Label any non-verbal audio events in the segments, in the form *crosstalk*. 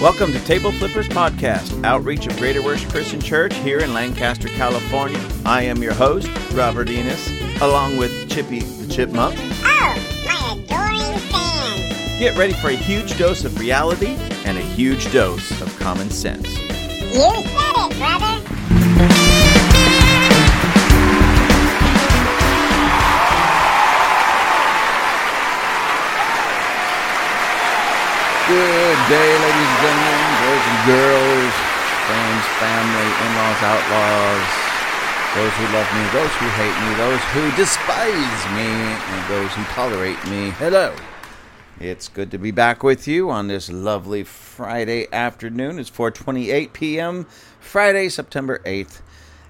Welcome to Table Flippers Podcast, outreach of Greater Worship Christian Church here in Lancaster, California. I am your host, Robert Enos, along with Chippy the Chipmunk. Oh, my adoring fans. Get ready for a huge dose of reality and a huge dose of common sense. You said it, brother. Good day, ladies and gentlemen, boys and girls, friends, family, in laws, outlaws, those who love me, those who hate me, those who despise me, and those who tolerate me. Hello. It's good to be back with you on this lovely Friday afternoon. It's 4:28 p.m. Friday, September 8th,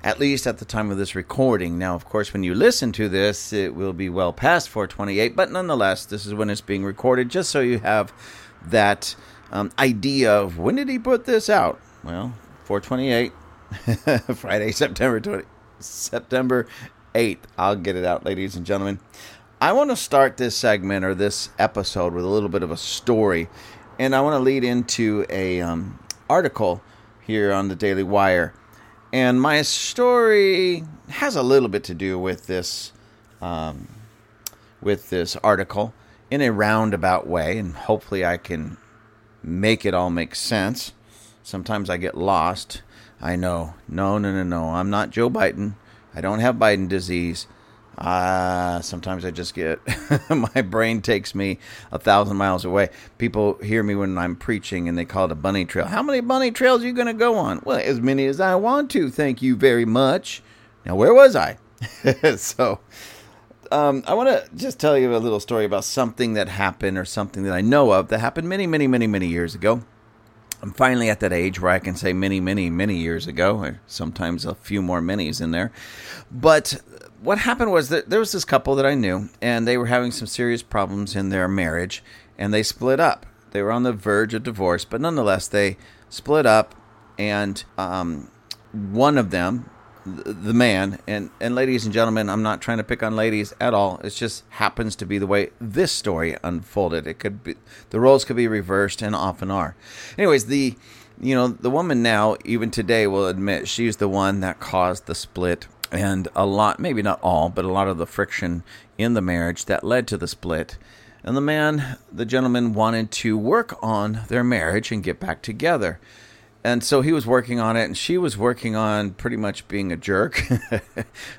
at least at the time of this recording. Now, of course, when you listen to this, it will be well past 4:28, but nonetheless, this is when it's being recorded just so you have that um, idea of when did he put this out? Well, 428, *laughs* Friday, September 20, September 8th. I'll get it out, ladies and gentlemen. I want to start this segment or this episode with a little bit of a story, and I want to lead into a um, article here on the Daily Wire. And my story has a little bit to do with this, um, with this article in a roundabout way, and hopefully I can make it all make sense. Sometimes I get lost. I know. No, no, no, no. I'm not Joe Biden. I don't have Biden disease. Uh, sometimes I just get *laughs* my brain takes me a thousand miles away. People hear me when I'm preaching and they call it a bunny trail. How many bunny trails are you going to go on? Well, as many as I want to. Thank you very much. Now, where was I? *laughs* so, um, I want to just tell you a little story about something that happened or something that I know of that happened many, many, many, many years ago. I'm finally at that age where I can say many, many, many years ago, or sometimes a few more minis in there. But what happened was that there was this couple that I knew, and they were having some serious problems in their marriage, and they split up. They were on the verge of divorce, but nonetheless, they split up, and um, one of them, the man. And and ladies and gentlemen i'm not trying to pick on ladies at all. It just happens to be the way this story unfolded. It could be the roles could be reversed and often are anyways the you know the woman now even today will admit she's the one that caused the split and a lot maybe not all but a lot of the friction in the marriage that led to the split. And the man the gentleman wanted to work on their marriage and get back together and so he was working on it and she was working on pretty much being a jerk. *laughs*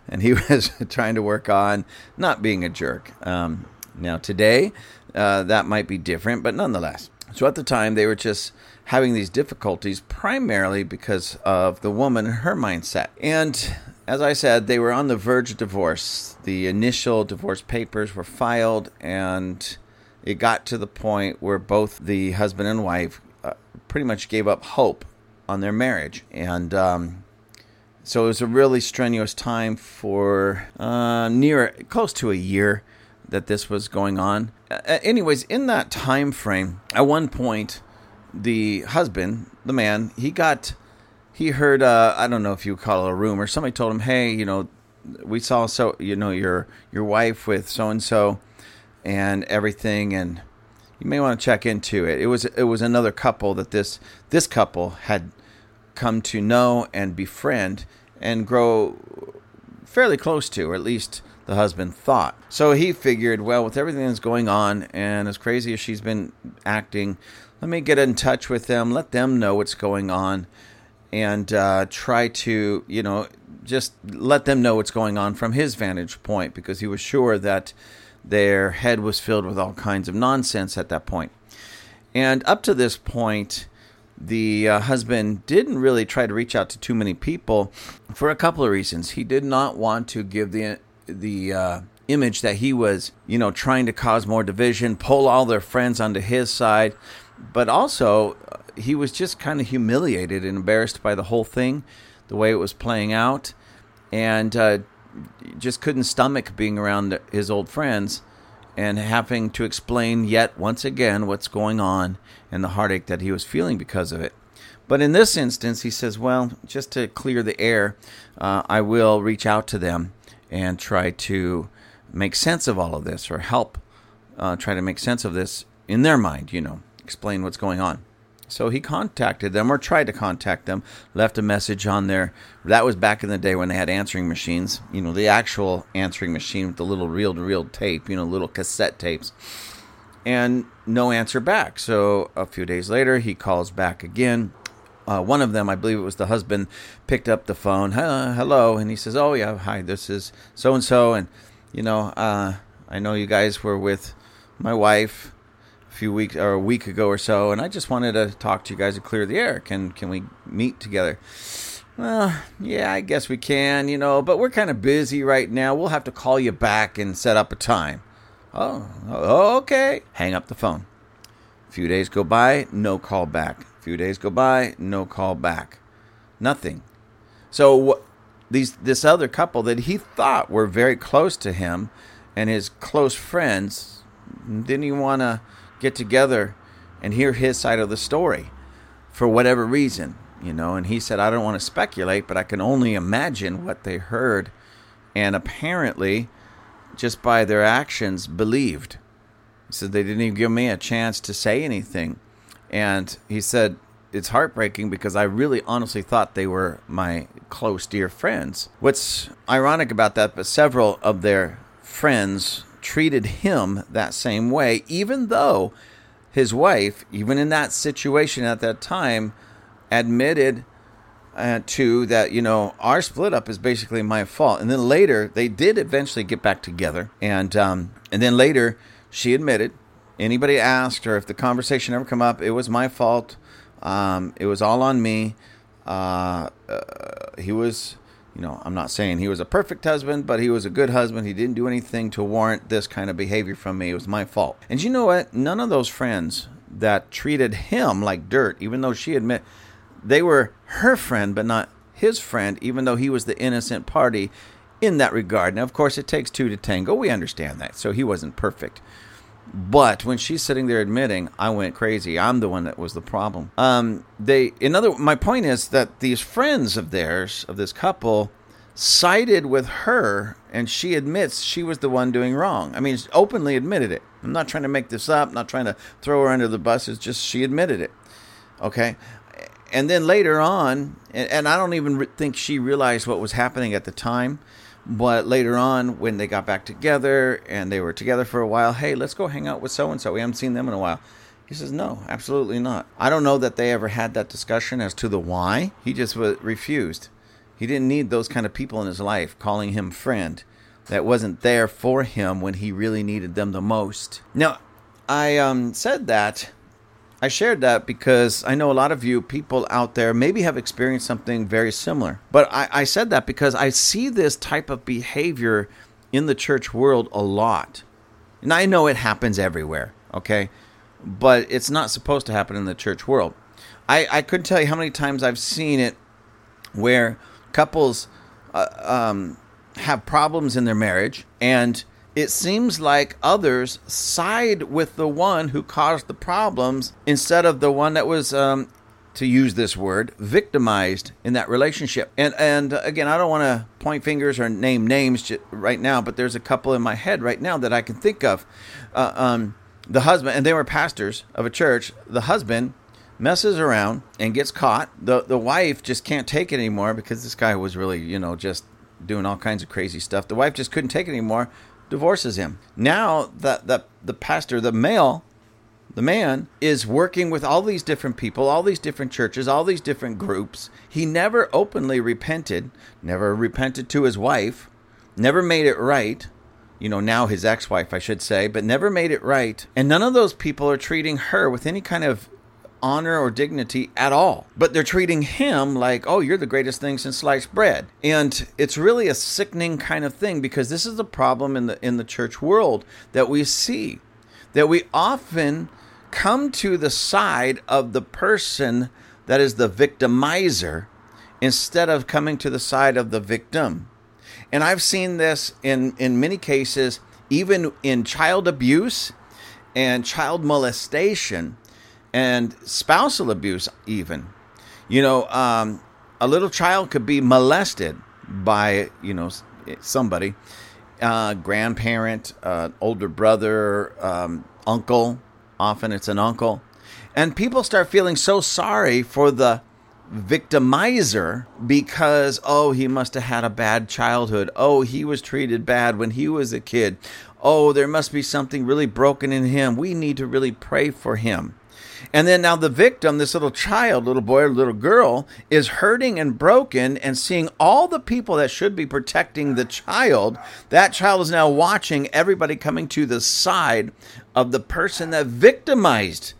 And he *laughs* was trying to work on not being a jerk. Um, now today uh, that might be different but nonetheless. So at the time they were just having these difficulties primarily because of the woman and her mindset. And as i said they were on the verge of divorce. The initial divorce papers were filed and it got to the point where both the husband and wife uh, pretty much gave up hope on their marriage. And um, so it was a really strenuous time for uh, near close to a year that this was going on. Uh, anyways, in that time frame, at one point, the husband, the man, he got, he heard, uh, I don't know if you call it a rumor. Somebody told him, "Hey, you know, we saw so, you know, your your wife with so and so, and everything, and." You may want to check into it. It was it was another couple that this this couple had come to know and befriend and grow fairly close to, or at least the husband thought. So he figured, well, with everything that's going on and as crazy as she's been acting, let me get in touch with them, let them know what's going on, and uh, try to, you know, just let them know what's going on from his vantage point because he was sure that their head was filled with all kinds of nonsense at that point. And up to this point, the uh, husband didn't really try to reach out to too many people for a couple of reasons. He did not want to give the the uh, image that he was, you know, trying to cause more division, pull all their friends onto his side, but also uh, he was just kind of humiliated and embarrassed by the whole thing, the way it was playing out, and uh, just couldn't stomach being around his old friends and having to explain yet once again what's going on and the heartache that he was feeling because of it. But in this instance, he says, Well, just to clear the air, uh, I will reach out to them and try to make sense of all of this or help uh, try to make sense of this in their mind, you know, explain what's going on. So he contacted them or tried to contact them, left a message on there. That was back in the day when they had answering machines, you know, the actual answering machine with the little reel to reel tape, you know, little cassette tapes. And no answer back. So a few days later, he calls back again. Uh, one of them, I believe it was the husband, picked up the phone. Hello. And he says, Oh, yeah, hi, this is so and so. And, you know, uh, I know you guys were with my wife few weeks or a week ago or so, and I just wanted to talk to you guys to clear the air. Can can we meet together? Well, yeah, I guess we can, you know, but we're kind of busy right now. We'll have to call you back and set up a time. Oh, oh okay. Hang up the phone. A few days go by, no call back. A few days go by, no call back. Nothing. So these this other couple that he thought were very close to him and his close friends didn't even want to get together and hear his side of the story for whatever reason, you know. And he said, I don't want to speculate, but I can only imagine what they heard. And apparently, just by their actions, believed. He said, they didn't even give me a chance to say anything. And he said, it's heartbreaking because I really honestly thought they were my close, dear friends. What's ironic about that, but several of their friends treated him that same way, even though his wife, even in that situation at that time, admitted uh, to that, you know, our split up is basically my fault. And then later, they did eventually get back together. And, um, and then later, she admitted, anybody asked her if the conversation ever come up, it was my fault. Um, it was all on me. Uh, uh, he was you know, I'm not saying he was a perfect husband, but he was a good husband. He didn't do anything to warrant this kind of behavior from me. It was my fault. And you know what? None of those friends that treated him like dirt, even though she admit they were her friend, but not his friend, even though he was the innocent party in that regard. Now, of course, it takes two to tango. We understand that. So he wasn't perfect. But when she's sitting there admitting, I went crazy. I'm the one that was the problem. Um, they, another, my point is that these friends of theirs, of this couple, sided with her, and she admits she was the one doing wrong. I mean, openly admitted it. I'm not trying to make this up. Not trying to throw her under the bus. It's just she admitted it. Okay, and then later on, and, and I don't even re- think she realized what was happening at the time. But later on, when they got back together and they were together for a while, hey, let's go hang out with so and so. We haven't seen them in a while. He says, no, absolutely not. I don't know that they ever had that discussion as to the why. He just refused. He didn't need those kind of people in his life calling him friend that wasn't there for him when he really needed them the most. Now, I um, said that I shared that because I know a lot of you people out there maybe have experienced something very similar. But I, I said that because I see this type of behavior in the church world a lot. And I know it happens everywhere, okay? But it's not supposed to happen in the church world. I, I couldn't tell you how many times I've seen it where couples uh, um, have problems in their marriage and it seems like others side with the one who caused the problems instead of the one that was um, to use this word victimized in that relationship. And and again i don't want to point fingers or name names right now but there's a couple in my head right now that i can think of. Uh, um, the husband and they were pastors of a church. The husband messes around and gets caught. The the wife just can't take it anymore because this guy was really you know just doing all kinds of crazy stuff. The wife just couldn't take it anymore divorces him. Now the the the pastor, the male, the man is working with all these different people, all these different churches, all these different groups. He never openly repented, never repented to his wife, never made it right. You know, now his ex-wife, I should say, but never made it right. And none of those people are treating her with any kind of honor or dignity at all. But they're treating him like, oh, you're the greatest thing since sliced bread. And it's really a sickening kind of thing because this is the problem in the in the church world that we see. That we often come to the side of the person that is the victimizer instead of coming to the side of the victim. And I've seen this in, in many cases, even in child abuse and child molestation and spousal abuse, even. You know, um, a little child could be molested by, you know, somebody, uh, grandparent, uh, older brother, um, uncle. Often it's an uncle. And people start feeling so sorry for the victimizer because, oh, he must have had a bad childhood. Oh, he was treated bad when he was a kid. Oh, there must be something really broken in him. We need to really pray for him. And then now the victim, this little child, little boy or little girl, is hurting and broken and seeing all the people that should be protecting the child. That child is now watching everybody coming to the side of the person that victimized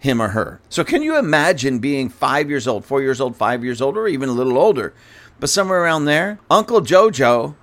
him or her. So can you imagine being five years old, four years old, five years old, or even a little older, but somewhere around there? Uncle Jojo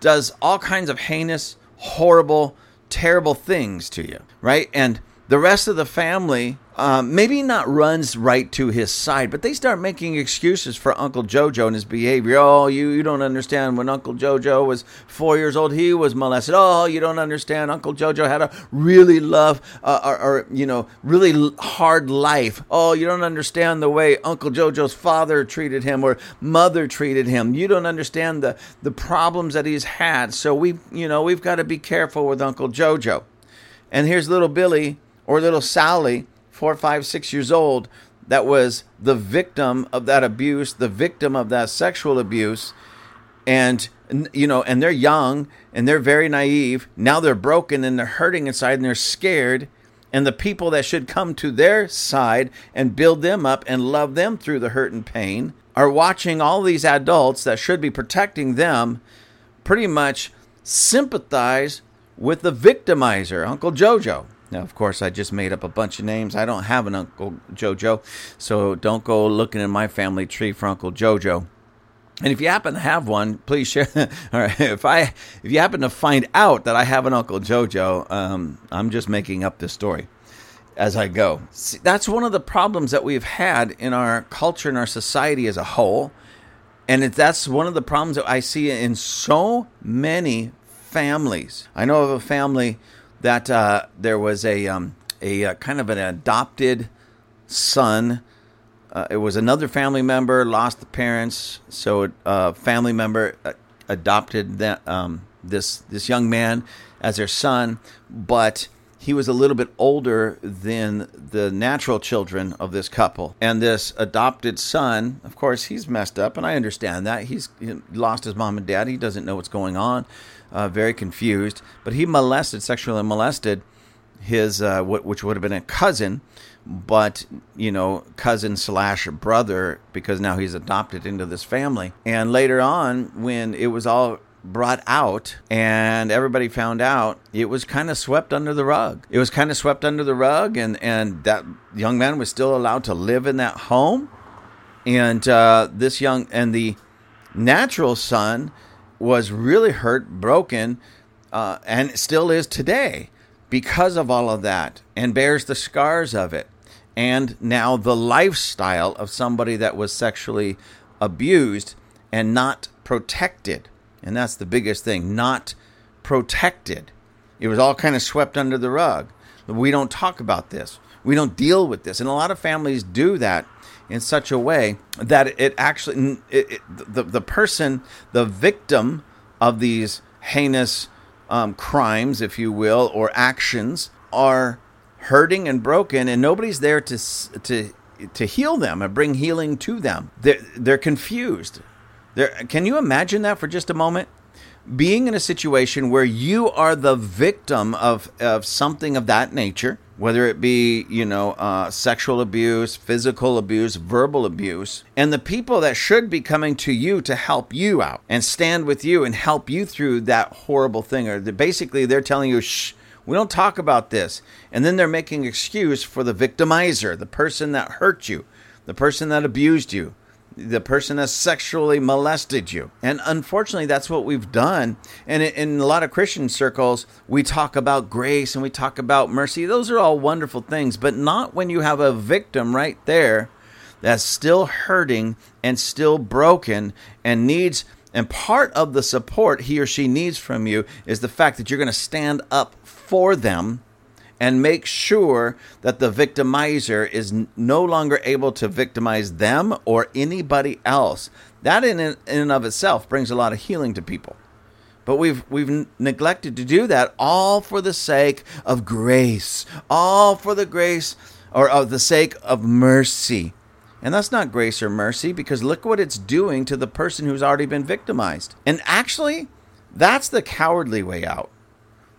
does all kinds of heinous, horrible, terrible things to you, right? And the rest of the family um, maybe not runs right to his side, but they start making excuses for Uncle Jojo and his behavior. Oh, you, you don't understand. When Uncle Jojo was four years old, he was molested. Oh, you don't understand. Uncle Jojo had a really love, uh, or, or, you know, really hard life. Oh, you don't understand the way Uncle Jojo's father treated him or mother treated him. You don't understand the, the problems that he's had. So we, you know, we've got to be careful with Uncle Jojo. And here's little Billy or little Sally four, five, six years old that was the victim of that abuse, the victim of that sexual abuse, and you know, and they're young and they're very naive. Now they're broken and they're hurting inside and they're scared. And the people that should come to their side and build them up and love them through the hurt and pain are watching all these adults that should be protecting them pretty much sympathize with the victimizer, Uncle Jojo. Now, of course, I just made up a bunch of names. I don't have an Uncle Jojo, so don't go looking in my family tree for Uncle Jojo. And if you happen to have one, please share. *laughs* All right, if I if you happen to find out that I have an Uncle Jojo, um, I'm just making up this story as I go. See, that's one of the problems that we've had in our culture and our society as a whole, and it, that's one of the problems that I see in so many families. I know of a family that uh, there was a um, a uh, kind of an adopted son. Uh, it was another family member lost the parents, so a uh, family member uh, adopted that um, this this young man as their son, but he was a little bit older than the natural children of this couple. And this adopted son, of course, he's messed up, and I understand that. He's he lost his mom and dad. He doesn't know what's going on uh, very confused. But he molested, sexually molested his, uh, which would have been a cousin, but you know, cousin slash brother, because now he's adopted into this family. And later on, when it was all brought out and everybody found out it was kind of swept under the rug it was kind of swept under the rug and and that young man was still allowed to live in that home and uh, this young and the natural son was really hurt, broken, uh, and still is today because of all of that and bears the scars of it. And now the lifestyle of somebody that was sexually abused and not protected. And that's the biggest thing not protected. It was all kind of swept under the rug. We don't talk about this. We don't deal with this. And a lot of families do that in such a way that it actually it, it, the the person, the victim of these heinous um, crimes, if you will, or actions, are hurting and broken, and nobody's there to to to heal them and bring healing to them. They're, they're confused. They're, can you imagine that for just a moment? Being in a situation where you are the victim of, of something of that nature, whether it be, you know, uh, sexual abuse, physical abuse, verbal abuse, and the people that should be coming to you to help you out and stand with you and help you through that horrible thing, or basically they're telling you, shh, we don't talk about this. And then they're making excuse for the victimizer, the person that hurt you, the person that abused you, the person has sexually molested you. And unfortunately, that's what we've done. And in a lot of Christian circles, we talk about grace and we talk about mercy. Those are all wonderful things, but not when you have a victim right there that's still hurting and still broken and needs. And part of the support he or she needs from you is the fact that you're going to stand up for them and make sure that the victimizer is no longer able to victimize them or anybody else. That in, in and of itself brings a lot of healing to people. But we've we've neglected to do that all for the sake of grace, all for the grace or of the sake of mercy. And that's not grace or mercy because look what it's doing to the person who's already been victimized. And actually, that's the cowardly way out.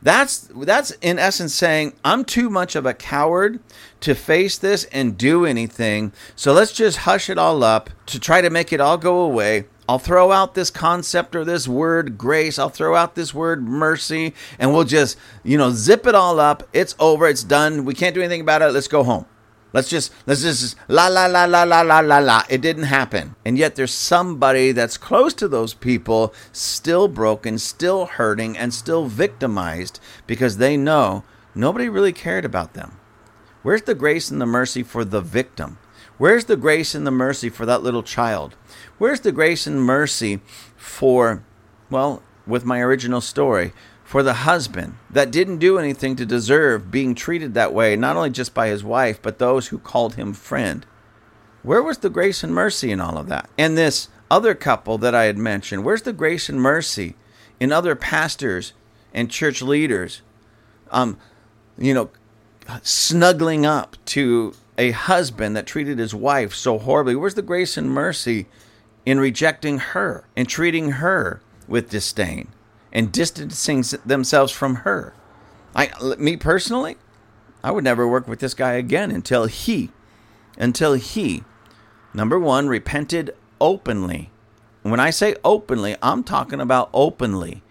That's that's in essence saying I'm too much of a coward to face this and do anything. So let's just hush it all up to try to make it all go away. I'll throw out this concept or this word grace. I'll throw out this word mercy and we'll just, you know, zip it all up. It's over. It's done. We can't do anything about it. Let's go home. Let's just let's just la la la la la la la la. It didn't happen. And yet there's somebody that's close to those people still broken, still hurting, and still victimized because they know nobody really cared about them. Where's the grace and the mercy for the victim? Where's the grace and the mercy for that little child? Where's the grace and mercy for, well, with my original story, for the husband that didn't do anything to deserve being treated that way, not only just by his wife, but those who called him friend. Where was the grace and mercy in all of that? And this other couple that I had mentioned, where's the grace and mercy in other pastors and church leaders, um, you know, snuggling up to a husband that treated his wife so horribly? Where's the grace and mercy in rejecting her and treating her with disdain? And distancing themselves from her. I, me personally, I would never work with this guy again until he, until he, number one, repented openly. when I say openly, I'm talking about openly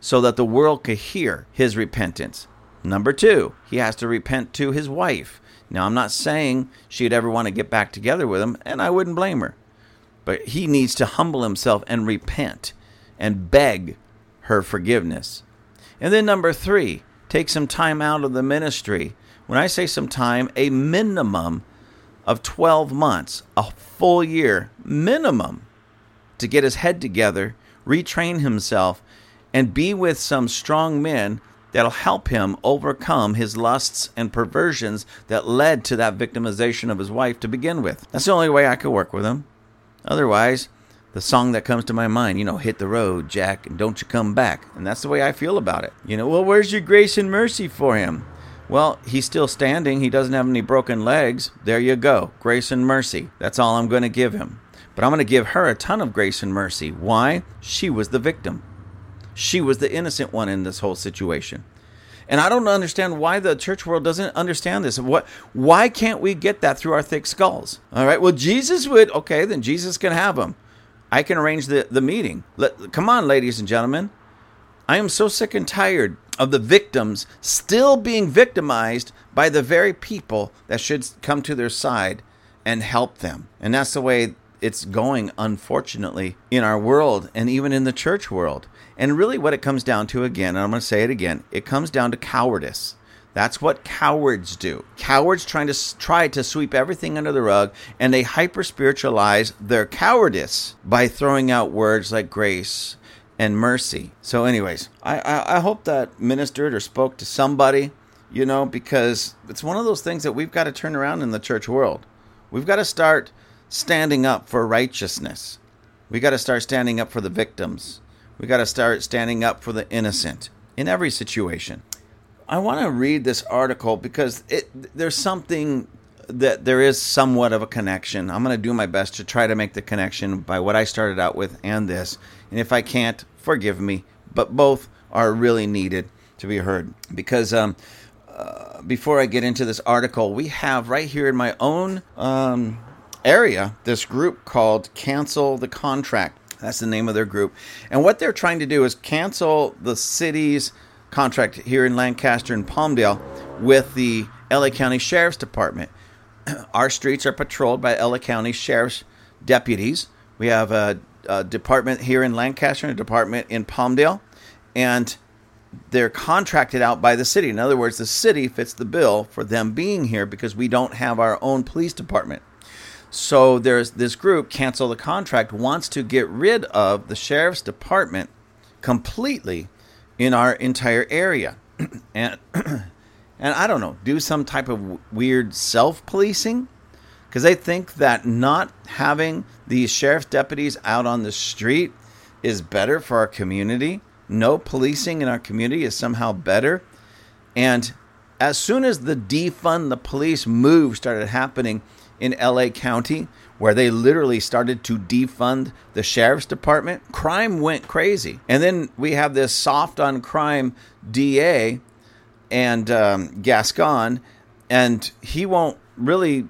so that the world could hear his repentance. Number two, he has to repent to his wife. Now, I'm not saying she'd ever want to get back together with him, and I wouldn't blame her. But he needs to humble himself and repent and beg her forgiveness. And then number three, take some time out of the ministry. When I say some time, a minimum of 12 months, a full year minimum, to get his head together, retrain himself, and be with some strong men that'll help him overcome his lusts and perversions that led to that victimization of his wife to begin with. That's the only way I could work with him. Otherwise, the song that comes to my mind, you know, hit the road, Jack, and don't you come back. And that's the way I feel about it. You know, well, where's your grace and mercy for him? Well, he's still standing. He doesn't have any broken legs. There you go. Grace and mercy. That's all I'm going to give him. But I'm going to give her a ton of grace and mercy. Why? She was the victim. She was the innocent one in this whole situation. And I don't understand why the church world doesn't understand this. What why can't we get that through our thick skulls? All right. Well, Jesus would okay, then Jesus can have them. I can arrange the, the meeting. Let, come on, ladies and gentlemen. I am so sick and tired of the victims still being victimized by the very people that should come to their side and help them. And that's the way it's going, unfortunately, in our world and even in the church world. And really, what it comes down to again, and I'm going to say it again, it comes down to cowardice. That's what cowards do. Cowards trying to try to sweep everything under the rug, and they hyper spiritualize their cowardice by throwing out words like grace and mercy. So, anyways, I, I, I hope that ministered or spoke to somebody, you know, because it's one of those things that we've got to turn around in the church world. We've got to start standing up for righteousness. We got to start standing up for the victims. We got to start standing up for the innocent in every situation. I want to read this article because it there's something that there is somewhat of a connection. I'm going to do my best to try to make the connection by what I started out with and this. And if I can't, forgive me. But both are really needed to be heard because um, uh, before I get into this article, we have right here in my own um, area this group called Cancel the Contract. That's the name of their group. And what they're trying to do is cancel the city's contract here in Lancaster and Palmdale with the LA County Sheriff's Department. *clears throat* Our streets are patrolled by LA County Sheriff's deputies. We have a, a department here in Lancaster and a department in Palmdale, and they're contracted out by the city. In other words, the city fits the bill for them being here because we don't have our own police department. So there's this group, Cancel the Contract, wants to get rid of the sheriff's department completely in our entire area. *clears throat* and *clears throat* and I don't know, do some type of weird self-policing because they think that not having these sheriff's deputies out on the street is better for our community. No policing in our community is somehow better. And as soon as the defund the police move started happening in LA County, where they literally started to defund the sheriff's department, crime went crazy. And then we have this soft on crime DA and um, Gascon, and he won't really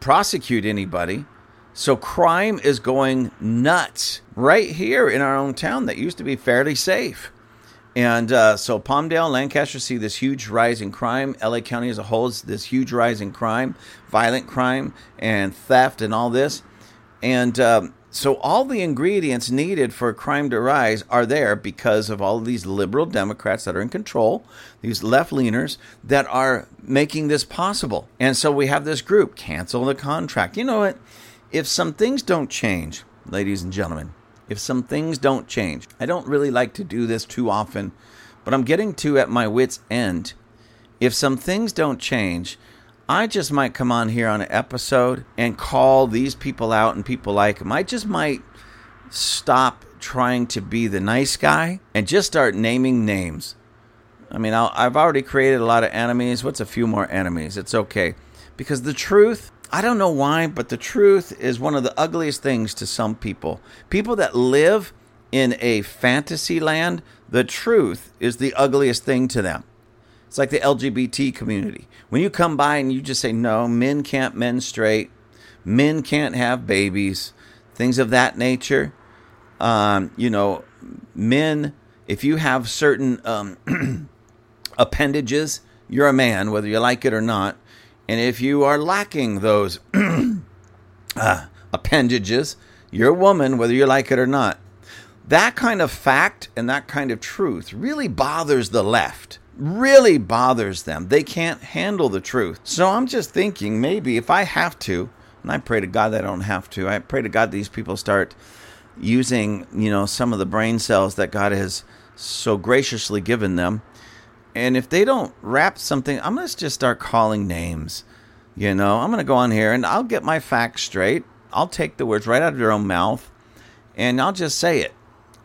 prosecute anybody. So crime is going nuts right here in our own town that used to be fairly safe. And uh, so Palmdale, Lancaster see this huge rise in crime. LA County as a whole is this huge rise in crime, violent crime, and theft, and all this. And um, so all the ingredients needed for crime to rise are there because of all of these liberal Democrats that are in control, these left leaners that are making this possible. And so we have this group cancel the contract. You know what? If some things don't change, ladies and gentlemen, if some things don't change. I don't really like to do this too often, but I'm getting to at my wits' end. If some things don't change, I just might come on here on an episode and call these people out and people like them. I just might stop trying to be the nice guy and just start naming names. I mean, i have already created a lot of enemies. What's a few more enemies? It's okay. Because the truth I don't know why, but the truth is one of the ugliest things to some people. People that live in a fantasy land, the truth is the ugliest thing to them. It's like the LGBT community. When you come by and you just say, no, men can't menstruate, men can't have babies, things of that nature. Um, you know, men, if you have certain um, *clears throat* appendages, you're a man, whether you like it or not. And if you are lacking those *clears throat* uh, appendages, you're a woman, whether you like it or not. That kind of fact and that kind of truth really bothers the left. Really bothers them. They can't handle the truth. So I'm just thinking maybe if I have to, and I pray to God that I don't have to, I pray to God these people start using, you know, some of the brain cells that God has so graciously given them and if they don't wrap something, I'm going to just start calling names. You know, I'm going to go on here and I'll get my facts straight. I'll take the words right out of your own mouth and I'll just say it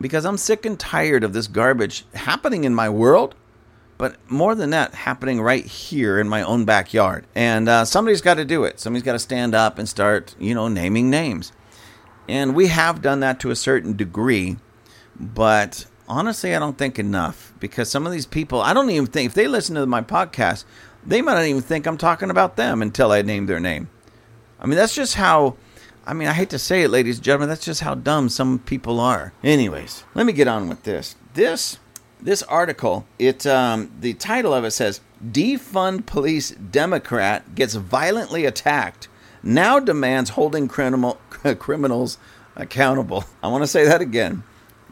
because I'm sick and tired of this garbage happening in my world, but more than that, happening right here in my own backyard. And uh, somebody's got to do it. Somebody's got to stand up and start, you know, naming names. And we have done that to a certain degree, but honestly, I don't think enough because some of these people, I don't even think, if they listen to my podcast, they might not even think I'm talking about them until I name their name. I mean, that's just how, I mean, I hate to say it, ladies and gentlemen, that's just how dumb some people are. Anyways, let me get on with this. This, this article, it, um, the title of it says, Defund Police Democrat Gets Violently Attacked, Now Demands Holding criminal, *laughs* Criminals Accountable. I want to say that again.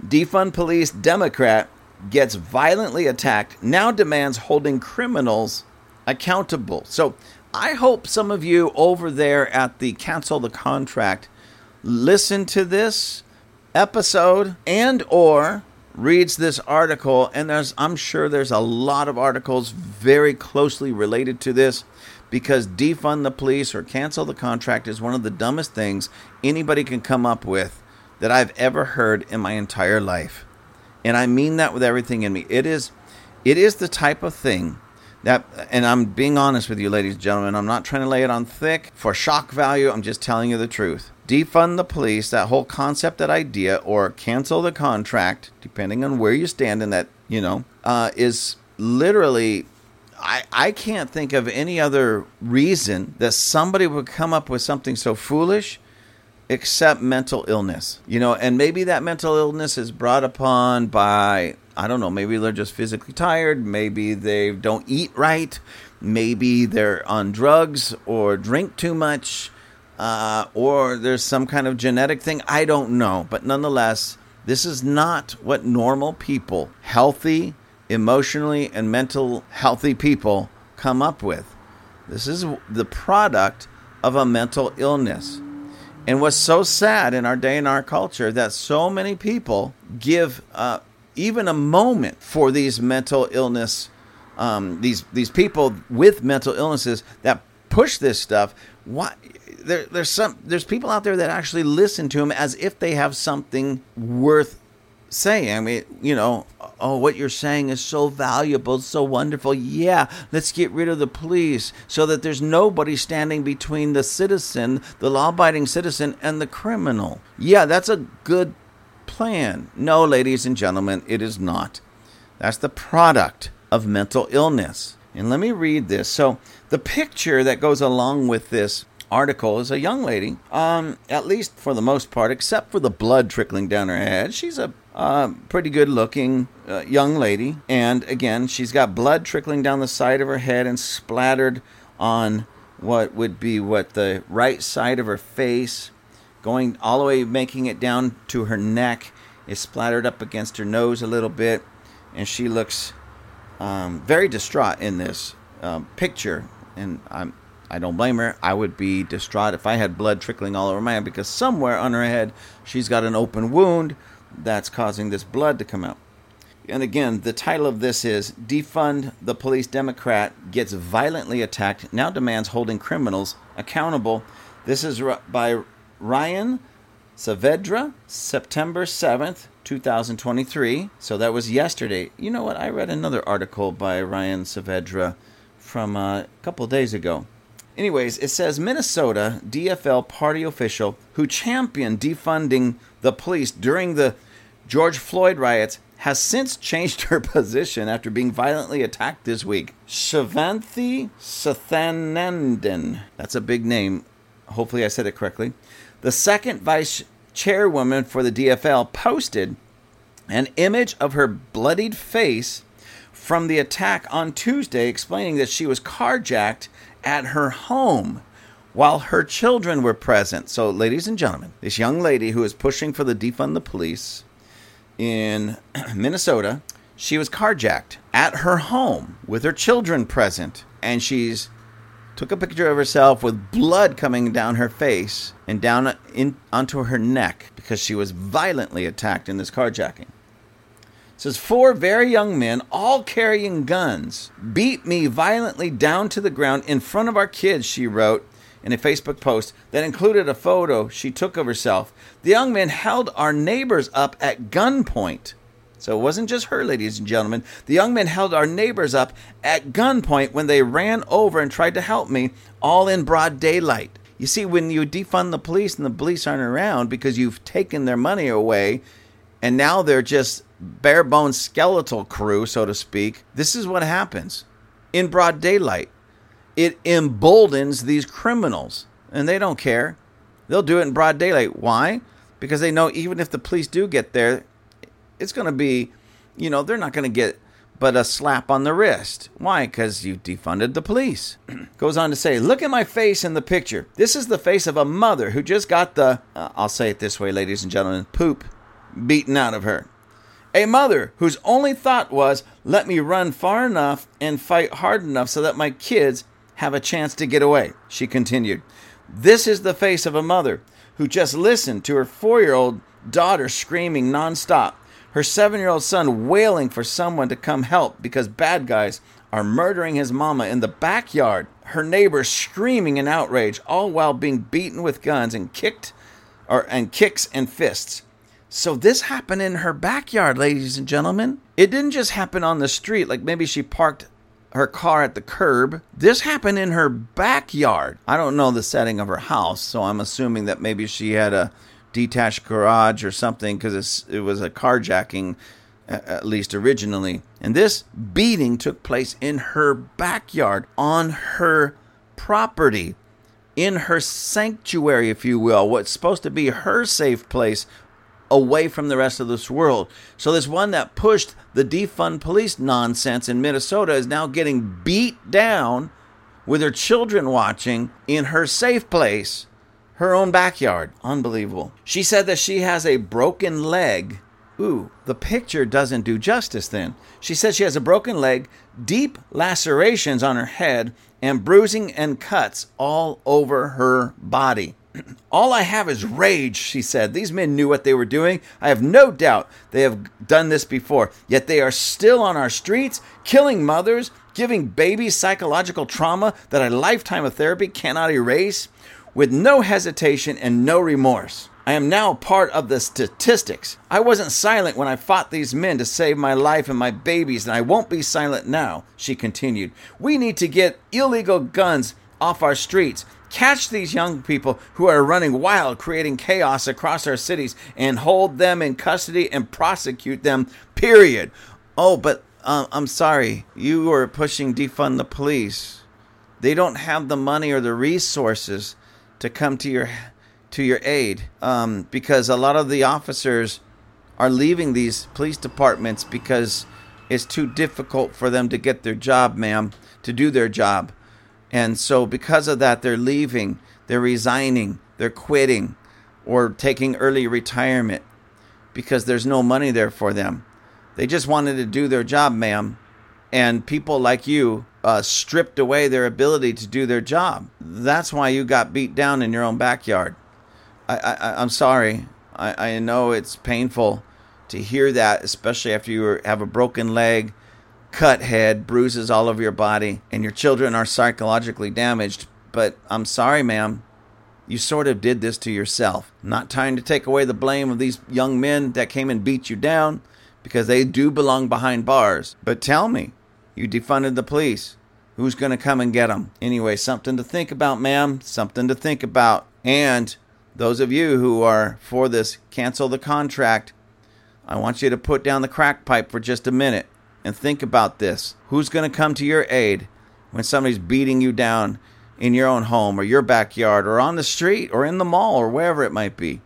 Defund police Democrat gets violently attacked, now demands holding criminals accountable. So I hope some of you over there at the cancel the contract listen to this episode and or reads this article and there's I'm sure there's a lot of articles very closely related to this because defund the police or cancel the contract is one of the dumbest things anybody can come up with that I've ever heard in my entire life. And I mean that with everything in me. It is it is the type of thing that and I'm being honest with you ladies and gentlemen, I'm not trying to lay it on thick for shock value, I'm just telling you the truth. Defund the police, that whole concept, that idea, or cancel the contract, depending on where you stand in that, you know, uh, is literally I, I can't think of any other reason that somebody would come up with something so foolish except mental illness. You know, and maybe that mental illness is brought upon by I don't know, maybe they're just physically tired, maybe they don't eat right, maybe they're on drugs or drink too much, uh, or there's some kind of genetic thing. I don't know. But nonetheless, this is not what normal people, healthy, emotionally, and mental healthy people come up with. This is the product of a mental illness. And what's so sad in our day and our culture that so many people give uh, even a moment for these mental illness, um, these these people with mental illnesses that push this stuff. Why? There, there's some there's people out there that actually listen to them as if they have something worth say. I mean, you know, oh, what you're saying is so valuable, so wonderful. Yeah, let's get rid of the police so that there's nobody standing between the citizen, the law abiding citizen, and the criminal. Yeah, that's a good plan. No, ladies and gentlemen, it is not. That's the product of mental illness. And let me read this. So, the picture that goes along with this article is a young lady, um, at least for the most part, except for the blood trickling down her head. She's a uh, pretty good looking uh, young lady. And again, she's got blood trickling down the side of her head and splattered on what would be what the right side of her face, going all the way, making it down to her neck. Is splattered up against her nose a little bit. And she looks um, very distraught in this um, picture. And I'm I don't blame her. I would be distraught if I had blood trickling all over my head because somewhere on her head she's got an open wound that's causing this blood to come out. And again, the title of this is Defund the Police Democrat Gets Violently Attacked, Now Demands Holding Criminals Accountable. This is by Ryan Saavedra, September 7th, 2023. So that was yesterday. You know what? I read another article by Ryan Saavedra from uh, a couple days ago. Anyways, it says Minnesota DFL party official who championed defunding the police during the George Floyd riots has since changed her *laughs* position after being violently attacked this week. Shivanthi Sathanandan, that's a big name. Hopefully, I said it correctly. The second vice chairwoman for the DFL posted an image of her bloodied face from the attack on Tuesday, explaining that she was carjacked at her home while her children were present. So, ladies and gentlemen, this young lady who is pushing for the defund the police in *clears throat* Minnesota, she was carjacked at her home with her children present, and she's took a picture of herself with blood coming down her face and down uh, in, onto her neck because she was violently attacked in this carjacking. It says four very young men, all carrying guns, beat me violently down to the ground in front of our kids, she wrote in a Facebook post that included a photo she took of herself. The young men held our neighbors up at gunpoint. So it wasn't just her, ladies and gentlemen. The young men held our neighbors up at gunpoint when they ran over and tried to help me, all in broad daylight. You see, when you defund the police and the police aren't around because you've taken their money away, and now they're just bare bones skeletal crew, so to speak, this is what happens in broad daylight. It emboldens these criminals, and they don't care. They'll do it in broad daylight. Why? Because they know even if the police do get there, it's going to be, you know, they're not going to get but a slap on the wrist. Why? Because you defunded the police. *clears throat* Goes on to say, Look at my face in the picture. This is the face of a mother who just got the, uh, I'll say it this way, ladies and gentlemen, poop beaten out of her. A mother whose only thought was, let me run far enough and fight hard enough so that my kids have a chance to get away. She continued, This is the face of a mother who just listened to her four year old daughter screaming nonstop, her seven year old son wailing for someone to come help because bad guys are murdering his mama in the backyard, her neighbors screaming in outrage, all while being beaten with guns and kicked or and kicks and fists. So this happened in her backyard, ladies and gentlemen. It didn't just happen on the street, like maybe she parked her car at the curb. This happened in her backyard. I don't know the setting of her house, so I'm assuming that maybe she had a detached garage or something because it was a carjacking, at least originally. And this beating took place in her backyard, on her property, in her sanctuary, if you will, what's supposed to be her safe place away from the rest of this world. So this one that pushed the defund police nonsense in Minnesota is now getting beat down with her children watching in her safe place, her own backyard. Unbelievable. She said that she has a broken leg. Ooh, the picture doesn't do justice then. She says she has a broken leg, deep lacerations on her head, and bruising and cuts all over her body. All I have is rage, she said. These men knew what they were doing. I have no doubt they have done this before. Yet they are still on our streets, killing mothers, giving babies psychological trauma that a lifetime of therapy cannot erase. with no hesitation and no remorse. I am now part of the statistics. I wasn't silent when I fought these men to save my life and my babies, and I won't be silent now, she continued. We need to get illegal guns off our streets. Catch these young people who are running wild, creating chaos across our cities, and hold them in custody and prosecute them, period. Oh, but uh, I'm sorry. You were pushing defund the police. They don't have the money or the resources to come to your to your aid um, because a lot of the officers are leaving these police departments because it's too difficult for them to get their job, ma'am, to do their job. And so, because of that, they're leaving, they're resigning, they're quitting, or taking early retirement because there's no money there for them. They just wanted to do their job, ma'am. And people like you uh, stripped away their ability to do their job. That's why you got beat down in your own backyard. I, I I'm sorry. I, I know it's painful to hear that, especially after you have a broken leg, cut head, bruises all over your body, and your children are psychologically damaged. But I'm sorry, ma'am. You sort of did this to yourself. Not trying to take away the blame of these young men that came and beat you down because they do belong behind bars. But tell me, you defunded the police. Who's going to come and get them? Anyway, something to think about, ma'am. Something to think about. And those of you who are for this cancel the contract, I want you to put down the crack pipe for just a minute and think about this. Who's going to come to your aid when somebody's beating you down in your own home or your backyard or on the street or in the mall or wherever it might be?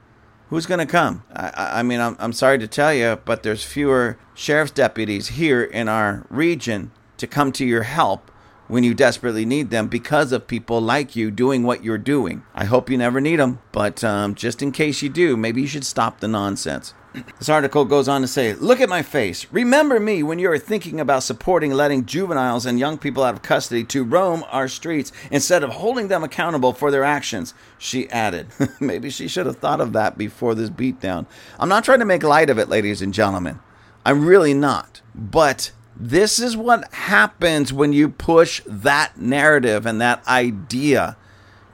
Who's going to come? I, I mean, I'm, I'm sorry to tell you, but there's fewer sheriff's deputies here in our region to come to your help when you desperately need them because of people like you doing what you're doing. I hope you never need them, but um, just in case you do, maybe you should stop the nonsense. This article goes on to say, Look at my face. Remember me when you are thinking about supporting letting juveniles and young people out of custody to roam our streets instead of holding them accountable for their actions, she added. *laughs* Maybe she should have thought of that before this beatdown. I'm not trying to make light of it, ladies and gentlemen. I'm really not. But this is what happens when you push that narrative and that idea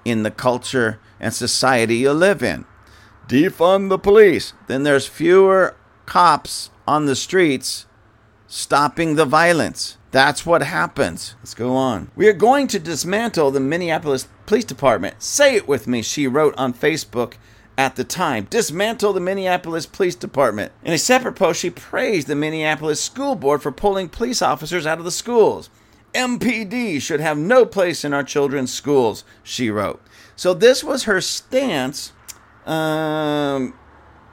in the culture and society you live in. Defund the police. Then there's fewer cops on the streets stopping the violence. That's what happens. Let's go on. We are going to dismantle the Minneapolis Police Department. Say it with me, she wrote on Facebook at the time. Dismantle the Minneapolis Police Department. In a separate post, she praised the Minneapolis School Board for pulling police officers out of the schools. MPD should have no place in our children's schools, she wrote. So this was her stance um,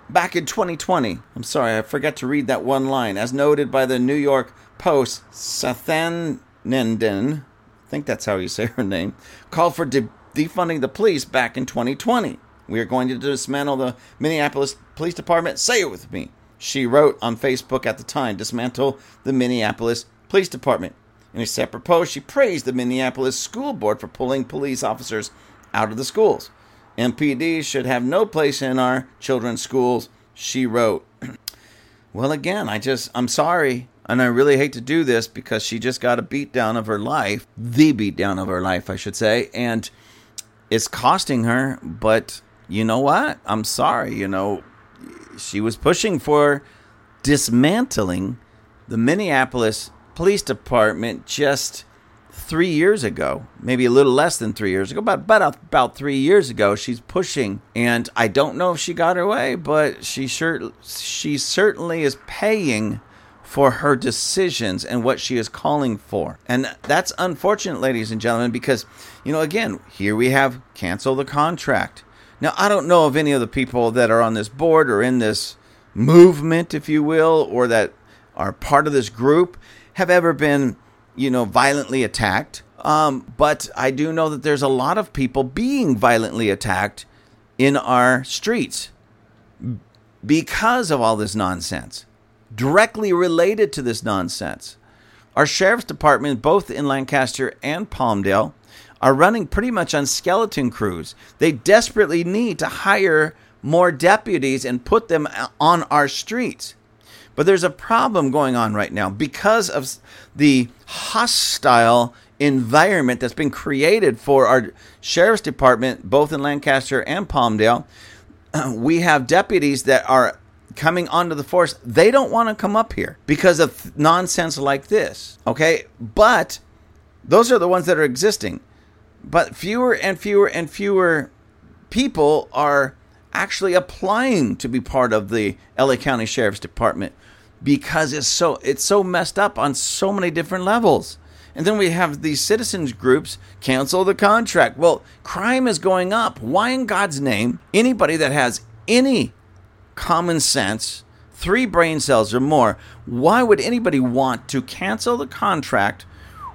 back in 2020. I'm sorry, I forgot to read that one line. As noted by the New York Post, Sathanandan, I think that's how you say her name, called for de- defunding the police back in 2020. We are going to dismantle the Minneapolis Police Department. Say it with me. She wrote on Facebook at the time dismantle the Minneapolis Police Department. In a separate post, she praised the Minneapolis School Board for pulling police officers out of the schools. MPD should have no place in our children's schools, she wrote. *clears throat* well, again, I just, I'm sorry. And I really hate to do this because she just got a beat down of her life, the beat down of her life, I should say. And it's costing her, but you know what? I'm sorry. You know, she was pushing for dismantling the Minneapolis Police Department just three years ago, maybe a little less than three years ago, but about about three years ago, she's pushing, and I don't know if she got her way, but she sure she certainly is paying for her decisions and what she is calling for, and that's unfortunate, ladies and gentlemen, because you know, again, here we have cancel the contract. Now, I don't know of any of the people that are on this board or in this movement, if you will, or that are part of this group have ever been, you know, violently attacked. Um, but I do know that there's a lot of people being violently attacked in our streets because of all this nonsense, directly related to this nonsense. Our sheriff's department, both in Lancaster and Palmdale, are running pretty much on skeleton crews. They desperately need to hire more deputies and put them on our streets. But there's a problem going on right now because of the hostile environment that's been created for our sheriff's department, both in Lancaster and Palmdale. *clears throat* We have deputies that are coming onto the force. They don't want to come up here because of nonsense like this. Okay. But those are the ones that are existing. But fewer and fewer and fewer people are actually applying to be part of the LA County Sheriff's Department because it's so it's so messed up on so many different levels. And then we have these citizens groups cancel the contract. Well, crime is going up. Why in God's name anybody that has any common sense, three brain cells or more, why would anybody want to cancel the contract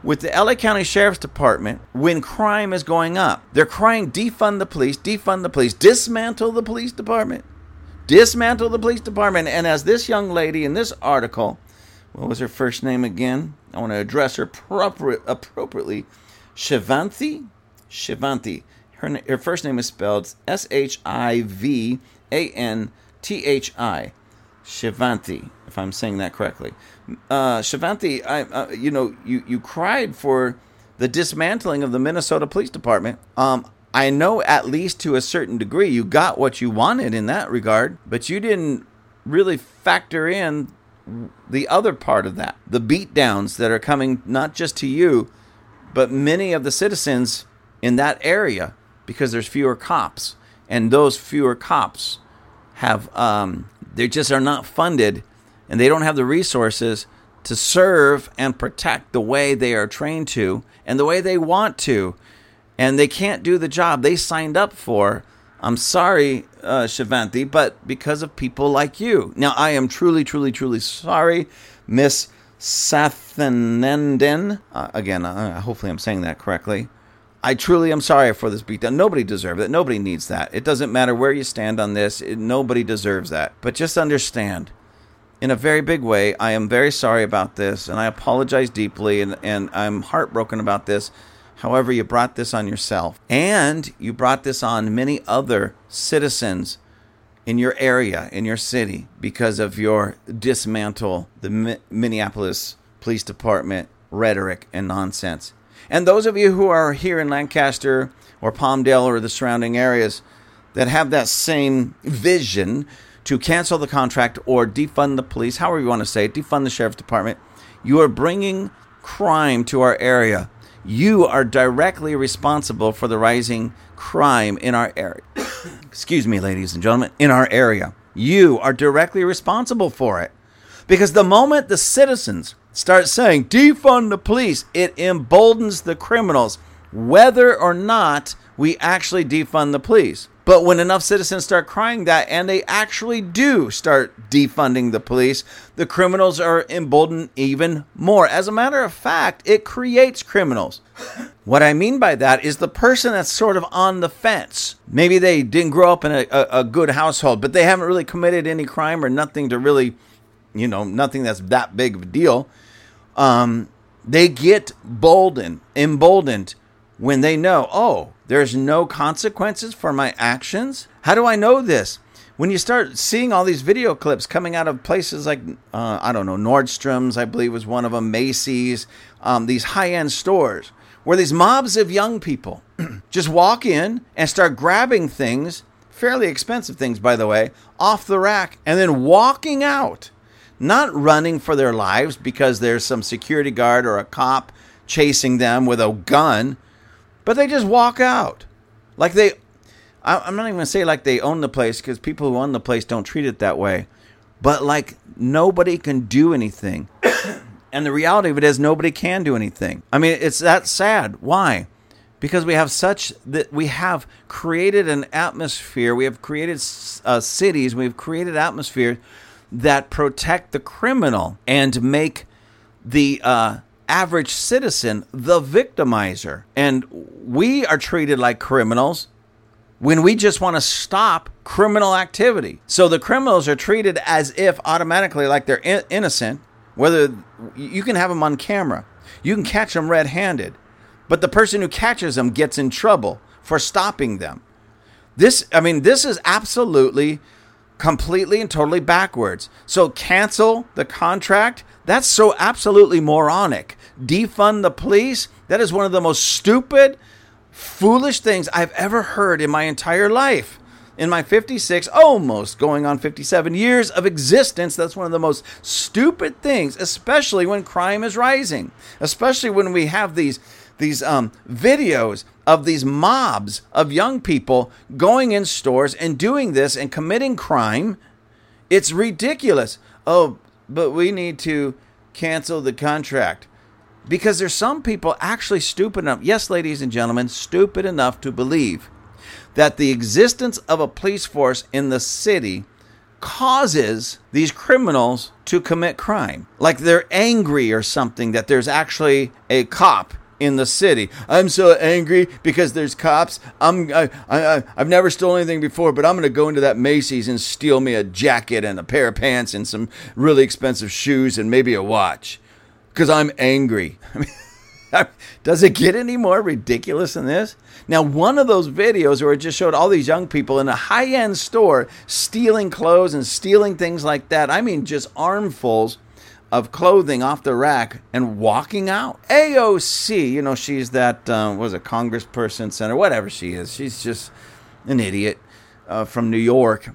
with the LA County Sheriff's Department when crime is going up? They're crying defund the police, defund the police, dismantle the police department. Dismantle the police department. And as this young lady in this article, what was her first name again? I want to address her proper, appropriately. Shivanthi? Shivanthi. Her, her first name is spelled S H I V A N T H I. Shivanthi, if I'm saying that correctly. Uh, Shivanthi, I, uh, you know, you, you cried for the dismantling of the Minnesota Police Department. Um, I know at least to a certain degree you got what you wanted in that regard, but you didn't really factor in the other part of that the beatdowns that are coming not just to you, but many of the citizens in that area because there's fewer cops. And those fewer cops have, um, they just are not funded and they don't have the resources to serve and protect the way they are trained to and the way they want to. And they can't do the job they signed up for. I'm sorry, uh, Shivanthi, but because of people like you. Now, I am truly, truly, truly sorry, Miss Sathanenden. Uh, again, uh, hopefully I'm saying that correctly. I truly am sorry for this beatdown. Nobody deserves it. Nobody needs that. It doesn't matter where you stand on this. It, nobody deserves that. But just understand, in a very big way, I am very sorry about this, and I apologize deeply, and, and I'm heartbroken about this. However, you brought this on yourself, and you brought this on many other citizens in your area, in your city, because of your dismantle the Minneapolis Police Department rhetoric and nonsense. And those of you who are here in Lancaster or Palmdale or the surrounding areas that have that same vision to cancel the contract or defund the police, however you want to say it, defund the sheriff's department, you are bringing crime to our area you are directly responsible for the rising crime in our area. *coughs* Excuse me, ladies and gentlemen, in our area. You are directly responsible for it. Because the moment the citizens start saying, defund the police, it emboldens the criminals, whether or not we actually defund the police. But when enough citizens start crying that, and they actually do start defunding the police, the criminals are emboldened even more. As a matter of fact, it creates criminals. What I mean by that is the person that's sort of on the fence. Maybe they didn't grow up in a, a, a good household, but they haven't really committed any crime or nothing to really, you know, nothing that's that big of a deal. Um, they get boldened, emboldened when they know, oh, there's no consequences for my actions? How do I know this? When you start seeing all these video clips coming out of places like, uh, I don't know, Nordstrom's, I believe was one of them, Macy's, um, these high end stores, where these mobs of young people *clears throat* just walk in and start grabbing things, fairly expensive things, by the way, off the rack, and then walking out, not running for their lives because there's some security guard or a cop chasing them with a gun but they just walk out. Like they, I'm not even going to say like they own the place because people who own the place don't treat it that way. But like nobody can do anything. *coughs* and the reality of it is nobody can do anything. I mean, it's that sad. Why? Because we have such that we have created an atmosphere, we have created uh, cities, we've created atmospheres that protect the criminal and make the uh, average citizen the victimizer. And we are treated like criminals when we just want to stop criminal activity. So the criminals are treated as if automatically like they're in- innocent, whether you can have them on camera, you can catch them red handed, but the person who catches them gets in trouble for stopping them. This, I mean, this is absolutely completely and totally backwards. So cancel the contract. That's so absolutely moronic defund the police, That is one of the most stupid, foolish things I've ever heard in my entire life. In my 56, almost going on 57 years of existence, that's one of the most stupid things, especially when crime is rising, especially when we have these these um, videos of these mobs of young people going in stores and doing this and committing crime. It's ridiculous. Oh, but we need to cancel the contract because there's some people actually stupid enough, yes, ladies and gentlemen, stupid enough to believe that the existence of a police force in the city causes these criminals to commit crime. Like they're angry or something that there's actually a cop in the city. I'm so angry because there's cops. I'm I, I I've never stolen anything before, but I'm going to go into that Macy's and steal me a jacket and a pair of pants and some really expensive shoes and maybe a watch because I'm angry. *laughs* *laughs* Does it get any more ridiculous than this? Now, one of those videos where it just showed all these young people in a high end store stealing clothes and stealing things like that. I mean, just armfuls of clothing off the rack and walking out. AOC, you know, she's that, uh, was a congressperson, senator, whatever she is. She's just an idiot uh, from New York.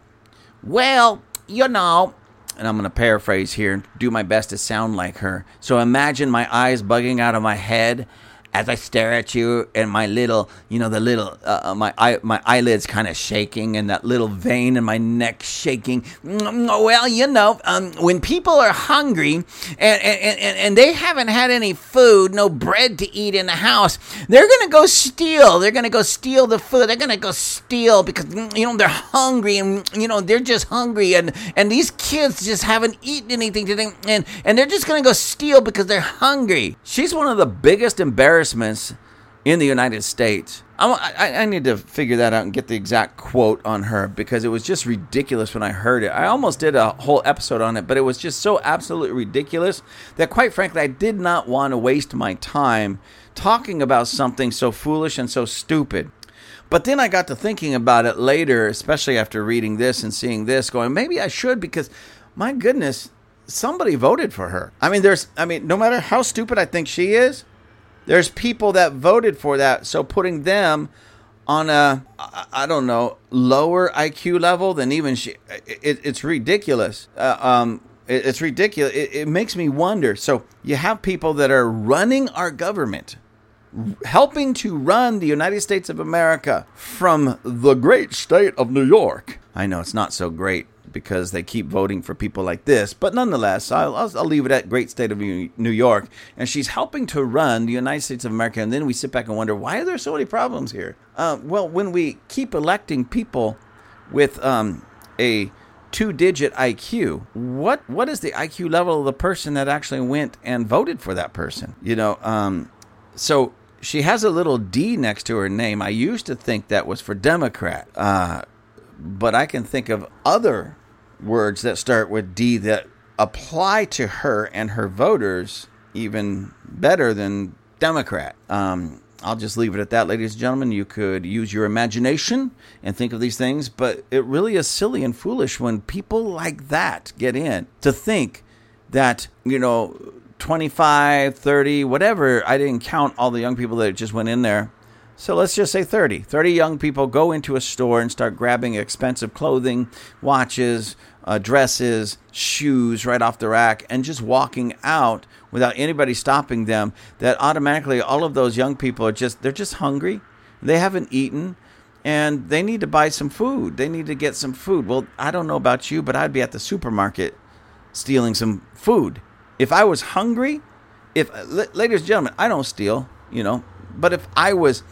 Well, you know, and I'm going to paraphrase here do my best to sound like her. So imagine my eyes bugging out of my head as I stare at you and my little, you know, the little, uh, uh my eye, my eyelids kind of shaking and that little vein in my neck shaking. Well, you know, um, when people are hungry and, and, and, and they haven't had any food, no bread to eat in the house, they're going to go steal. They're going to go steal the food. They're going to go steal because, you know, they're hungry and, you know, they're just hungry and, and these kids just haven't eaten anything today and, and they're just going to go steal because they're hungry. She's one of the biggest embarrassments embarrassments in the United States. I, I, I, need to figure that out and get the exact quote on her because it was just ridiculous when I heard it. I almost did a whole episode on it, but it was just so absolutely ridiculous that, quite frankly, I did not want to waste my time talking about something so foolish and so stupid. But then I got to thinking about it later, especially after reading this and seeing this, going, maybe I should because, my goodness, somebody voted for her. I mean, there's, I mean, no matter how stupid I think she is, there's people that voted for that, so putting them on a I don't know lower IQ level than even she, it, it's ridiculous. Uh, um, it, it's ridiculous. It, it makes me wonder. So you have people that are running our government, helping to run the United States of America from the great state of New York. I know it's not so great because they keep voting for people like this. But nonetheless, I'll, I'll, leave it at great state of New York. And she's helping to run the United States of America. And then we sit back and wonder, why are there so many problems here? Uh, well, when we keep electing people with um, a two digit IQ, what, what is the IQ level of the person that actually went and voted for that person? You know, um, so she has a little D next to her name. I used to think that was for Democrat. Uh, but I can think of other words that start with D that apply to her and her voters even better than Democrat. Um, I'll just leave it at that, ladies and gentlemen. You could use your imagination and think of these things, but it really is silly and foolish when people like that get in to think that, you know, 25, 30, whatever. I didn't count all the young people that just went in there so let's just say 30. 30 young people go into a store and start grabbing expensive clothing, watches, uh, dresses, shoes right off the rack, and just walking out without anybody stopping them. That automatically all of those young people are just, they're just hungry. They haven't eaten and they need to buy some food. They need to get some food. Well, I don't know about you, but I'd be at the supermarket stealing some food. If I was hungry, if, ladies and gentlemen, I don't steal, you know, but if I was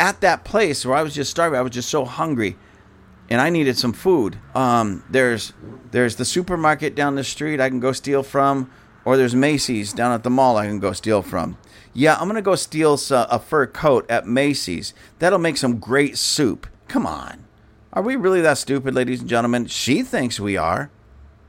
at that place where I was just starving, I was just so hungry, and I needed some food. Um, there's there's the supermarket down the street I can go steal from, or there's Macy's down at the mall I can go steal from. Yeah, I'm gonna go steal a fur coat at Macy's. That'll make some great soup. Come on, are we really that stupid, ladies and gentlemen? She thinks we are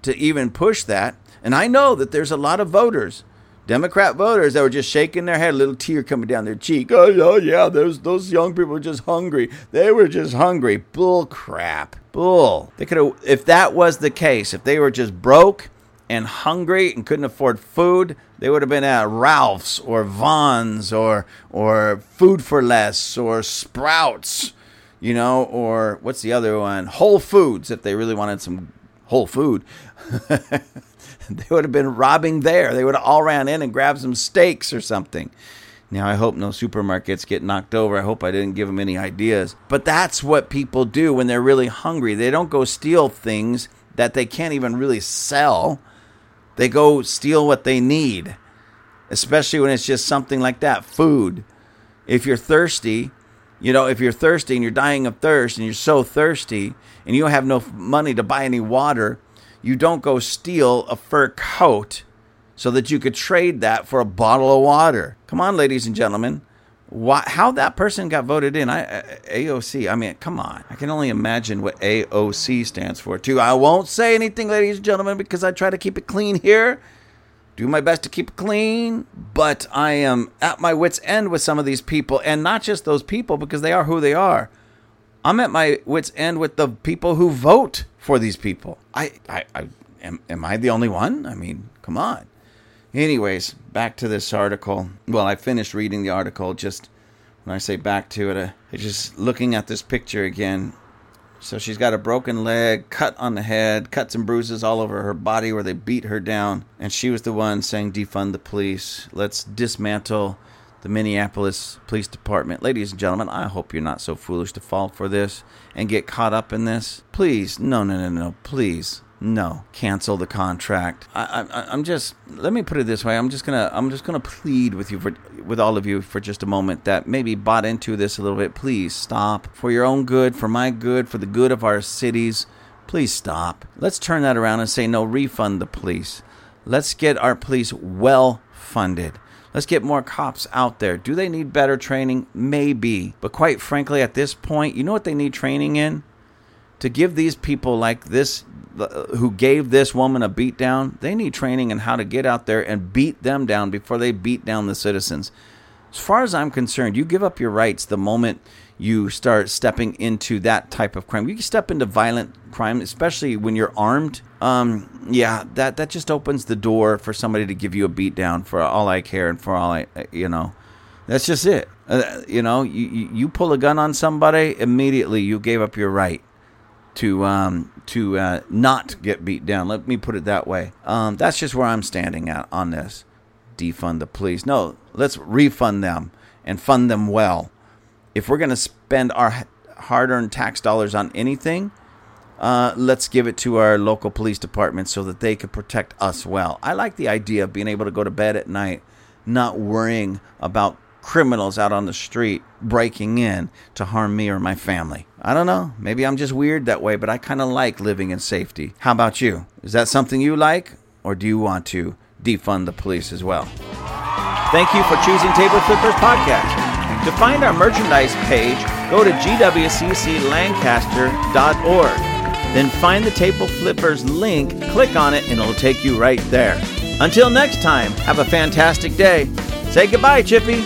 to even push that, and I know that there's a lot of voters Democrat voters that were just shaking their head, a little tear coming down their cheek. Oh, yeah, yeah, those those young people were just hungry. They were just hungry. Bull crap. Bull. They could have if that was the case, if they were just broke and hungry and couldn't afford food, they would have been at Ralph's or Vons or or Food for Less or Sprouts, you know, or what's the other one? Whole Foods if they really wanted some whole food. *laughs* *laughs* they would have been robbing there. They would have all ran in and grabbed some steaks or something. Now, I hope no supermarkets get knocked over. I hope I didn't give them any ideas. But that's what people do when they're really hungry. They don't go steal things that they can't even really sell, they go steal what they need, especially when it's just something like that food. If you're thirsty, you know, if you're thirsty and you're dying of thirst and you're so thirsty and you don't have no money to buy any water, you don't go steal a fur coat so that you could trade that for a bottle of water. Come on, ladies and gentlemen. Why, how that person got voted in? I, AOC. I mean, come on. I can only imagine what AOC stands for, too. I won't say anything, ladies and gentlemen, because I try to keep it clean here. Do my best to keep it clean, but I am at my wits' end with some of these people, and not just those people, because they are who they are. I'm at my wits' end with the people who vote for these people. I, I, I am, am I the only one? I mean, come on. Anyways, back to this article. Well, I finished reading the article. Just when I say back to it, uh, I just looking at this picture again. So she's got a broken leg, cut on the head, cuts and bruises all over her body where they beat her down. And she was the one saying, defund the police. Let's dismantle the Minneapolis Police Department. Ladies and gentlemen, I hope you're not so foolish to fall for this and get caught up in this. Please, no, no, no, no, please no, cancel the contract. I, I, I'm just. Let me put it this way. I'm just gonna. I'm just gonna plead with you for, with all of you for just a moment that maybe bought into this a little bit. Please stop for your own good, for my good, for the good of our cities. Please stop. Let's turn that around and say no. Refund the police. Let's get our police well funded. Let's get more cops out there. Do they need better training? Maybe. But quite frankly, at this point, you know what they need training in? To give these people like this uh, who gave this woman a beat down, they need training in how to get out there and beat them down before they beat down the citizens. As far as I'm concerned, you give up your rights the moment you start stepping into that type of crime. You step into violent crime, especially when you're armed. Um, yeah, that that just opens the door for somebody to give you a beat down for all I care and for all I, you know. That's just it. Uh, you know, you, you pull a gun on somebody, immediately you gave up your right to um, to uh, not get beat down. Let me put it that way. Um, that's just where I'm standing at on this. Defund the police. No, let's refund them and fund them well. If we're going to spend our hard-earned tax dollars on anything, uh, let's give it to our local police department so that they can protect us well. I like the idea of being able to go to bed at night, not worrying about criminals out on the street breaking in to harm me or my family. I don't know. Maybe I'm just weird that way, but I kind of like living in safety. How about you? Is that something you like? Or do you want to defund the police as well? Thank you for choosing Table Flippers Podcast. To find our merchandise page, go to gwcclancaster.org. Then find the Table Flippers link, click on it, and it'll take you right there. Until next time, have a fantastic day. Say goodbye, Chippy.